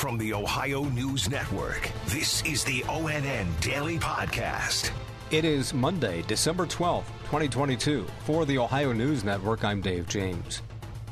From the Ohio News Network, this is the ONN Daily Podcast. It is Monday, December 12th, 2022. For the Ohio News Network, I'm Dave James.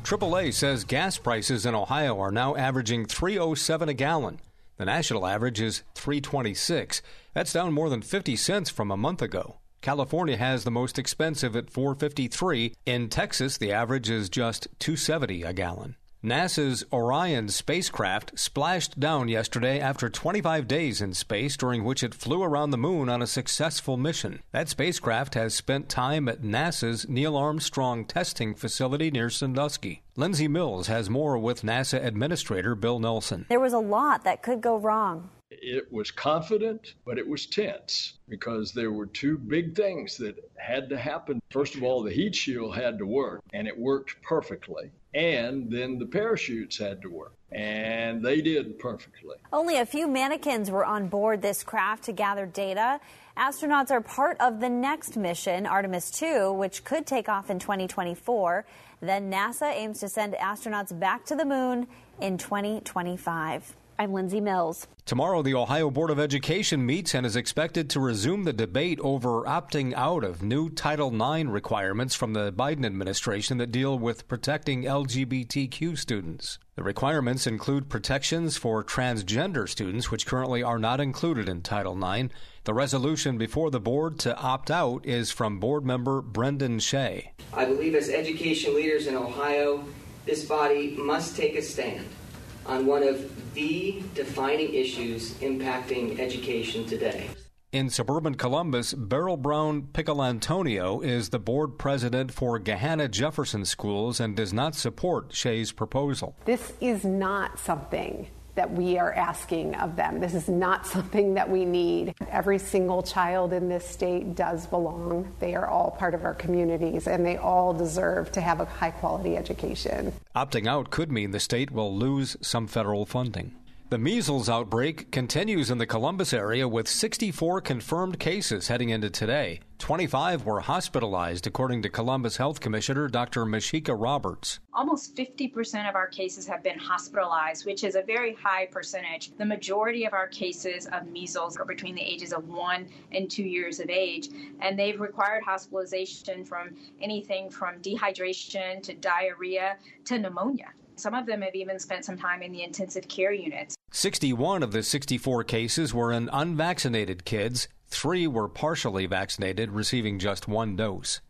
AAA says gas prices in Ohio are now averaging 307 a gallon. The national average is 326. That's down more than 50 cents from a month ago. California has the most expensive at 453. In Texas, the average is just 270 a gallon. NASA's Orion spacecraft splashed down yesterday after 25 days in space, during which it flew around the moon on a successful mission. That spacecraft has spent time at NASA's Neil Armstrong testing facility near Sandusky. Lindsay Mills has more with NASA Administrator Bill Nelson. There was a lot that could go wrong. It was confident, but it was tense because there were two big things that had to happen. First of all, the heat shield had to work, and it worked perfectly. And then the parachutes had to work, and they did perfectly. Only a few mannequins were on board this craft to gather data. Astronauts are part of the next mission, Artemis 2, which could take off in 2024. Then NASA aims to send astronauts back to the moon in 2025. I'm Lindsay Mills. Tomorrow, the Ohio Board of Education meets and is expected to resume the debate over opting out of new Title IX requirements from the Biden administration that deal with protecting LGBTQ students. The requirements include protections for transgender students, which currently are not included in Title IX. The resolution before the board to opt out is from board member Brendan Shea. I believe as education leaders in Ohio, this body must take a stand on one of the defining issues impacting education today. In suburban Columbus, Beryl Brown Piccolantonio is the board president for Gahanna Jefferson Schools and does not support Shea's proposal. This is not something that we are asking of them. This is not something that we need. Every single child in this state does belong. They are all part of our communities and they all deserve to have a high quality education. Opting out could mean the state will lose some federal funding. The measles outbreak continues in the Columbus area with 64 confirmed cases heading into today. 25 were hospitalized, according to Columbus Health Commissioner Dr. Mysheika Roberts. Almost 50% of our cases have been hospitalized, which is a very high percentage. The majority of our cases of measles are between the ages of one and two years of age, and they've required hospitalization from anything from dehydration to diarrhea to pneumonia. Some of them have even spent some time in the intensive care units. 61 of the 64 cases were in unvaccinated kids. Three were partially vaccinated, receiving just one dose.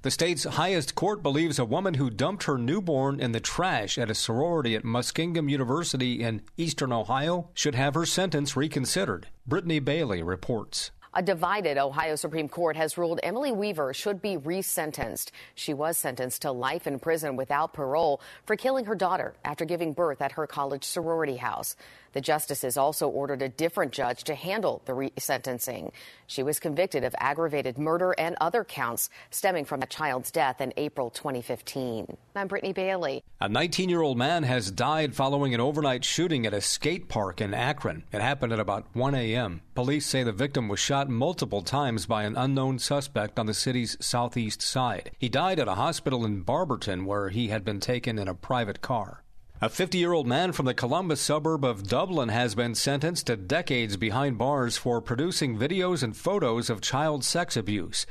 The state's highest court believes a woman who dumped her newborn in the trash at a sorority at Muskingum University in eastern Ohio should have her sentence reconsidered. Brittany Bailey reports. A divided Ohio Supreme Court has ruled Emily Weaver should be resentenced. She was sentenced to life in prison without parole for killing her daughter after giving birth at her college sorority house. The justices also ordered a different judge to handle the resentencing. She was convicted of aggravated murder and other counts stemming from a child's death in April 2015. I'm Brittany Bailey. A 19 year old man has died following an overnight shooting at a skate park in Akron. It happened at about 1 a.m. Police say the victim was shot multiple times by an unknown suspect on the city's southeast side. He died at a hospital in Barberton where he had been taken in a private car. A 50 year old man from the Columbus suburb of Dublin has been sentenced to decades behind bars for producing videos and photos of child sex abuse.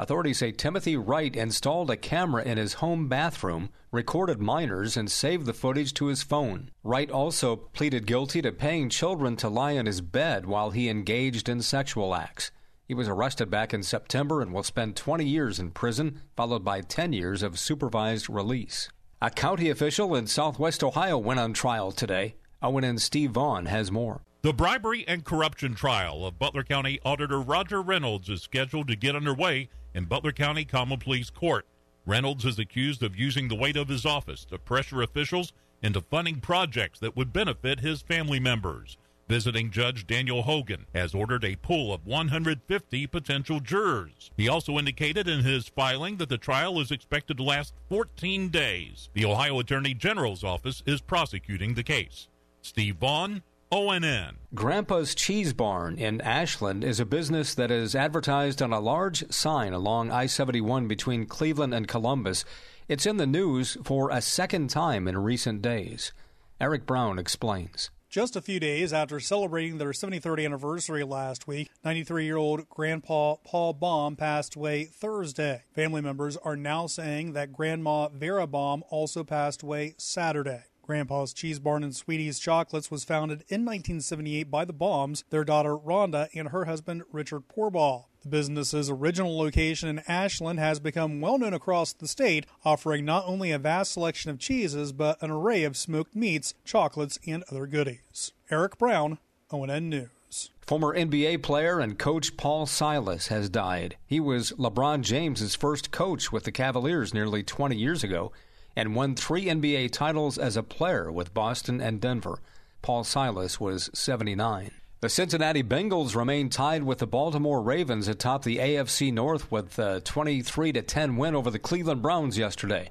Authorities say Timothy Wright installed a camera in his home bathroom, recorded minors, and saved the footage to his phone. Wright also pleaded guilty to paying children to lie in his bed while he engaged in sexual acts. He was arrested back in September and will spend 20 years in prison, followed by 10 years of supervised release. A county official in southwest Ohio went on trial today. ONN's Steve Vaughn has more. The bribery and corruption trial of Butler County Auditor Roger Reynolds is scheduled to get underway in Butler County Common Pleas Court. Reynolds is accused of using the weight of his office to pressure officials into funding projects that would benefit his family members. Visiting Judge Daniel Hogan has ordered a pool of 150 potential jurors. He also indicated in his filing that the trial is expected to last 14 days. The Ohio Attorney General's office is prosecuting the case. Steve Vaughn, ONN. Grandpa's Cheese Barn in Ashland is a business that is advertised on a large sign along I 71 between Cleveland and Columbus. It's in the news for a second time in recent days. Eric Brown explains. Just a few days after celebrating their 73rd anniversary last week, 93 year old Grandpa Paul Baum passed away Thursday. Family members are now saying that Grandma Vera Baum also passed away Saturday. Grandpa's Cheese Barn and Sweeties Chocolates was founded in 1978 by the Baums, their daughter Rhonda, and her husband Richard Porball. The business's original location in Ashland has become well known across the state, offering not only a vast selection of cheeses, but an array of smoked meats, chocolates, and other goodies. Eric Brown, ONN News. Former NBA player and coach Paul Silas has died. He was LeBron James's first coach with the Cavaliers nearly 20 years ago and won three NBA titles as a player with Boston and Denver. Paul Silas was 79. The Cincinnati Bengals remain tied with the Baltimore Ravens atop the AFC North with a 23 10 win over the Cleveland Browns yesterday.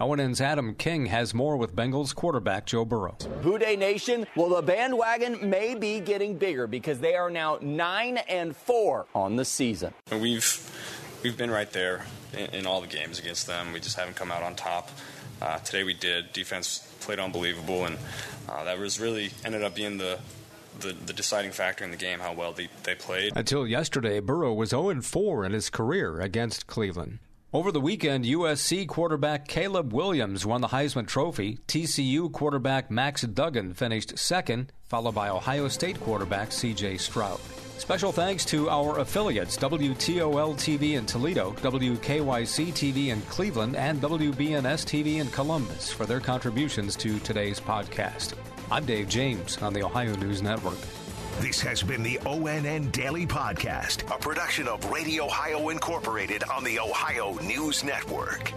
ONN's Adam King has more with Bengals quarterback Joe Burrow. Boo Nation, well, the bandwagon may be getting bigger because they are now 9 and 4 on the season. We've we've been right there in, in all the games against them. We just haven't come out on top. Uh, today we did. Defense played unbelievable, and uh, that was really ended up being the, the, the deciding factor in the game. How well they, they played. Until yesterday, Burrow was 0 4 in his career against Cleveland. Over the weekend, USC quarterback Caleb Williams won the Heisman Trophy. TCU quarterback Max Duggan finished second, followed by Ohio State quarterback C.J. Stroud. Special thanks to our affiliates WTOL TV in Toledo, WKYC TV in Cleveland, and WBNS TV in Columbus for their contributions to today's podcast. I'm Dave James on the Ohio News Network. This has been the ONN Daily Podcast, a production of Radio Ohio Incorporated on the Ohio News Network.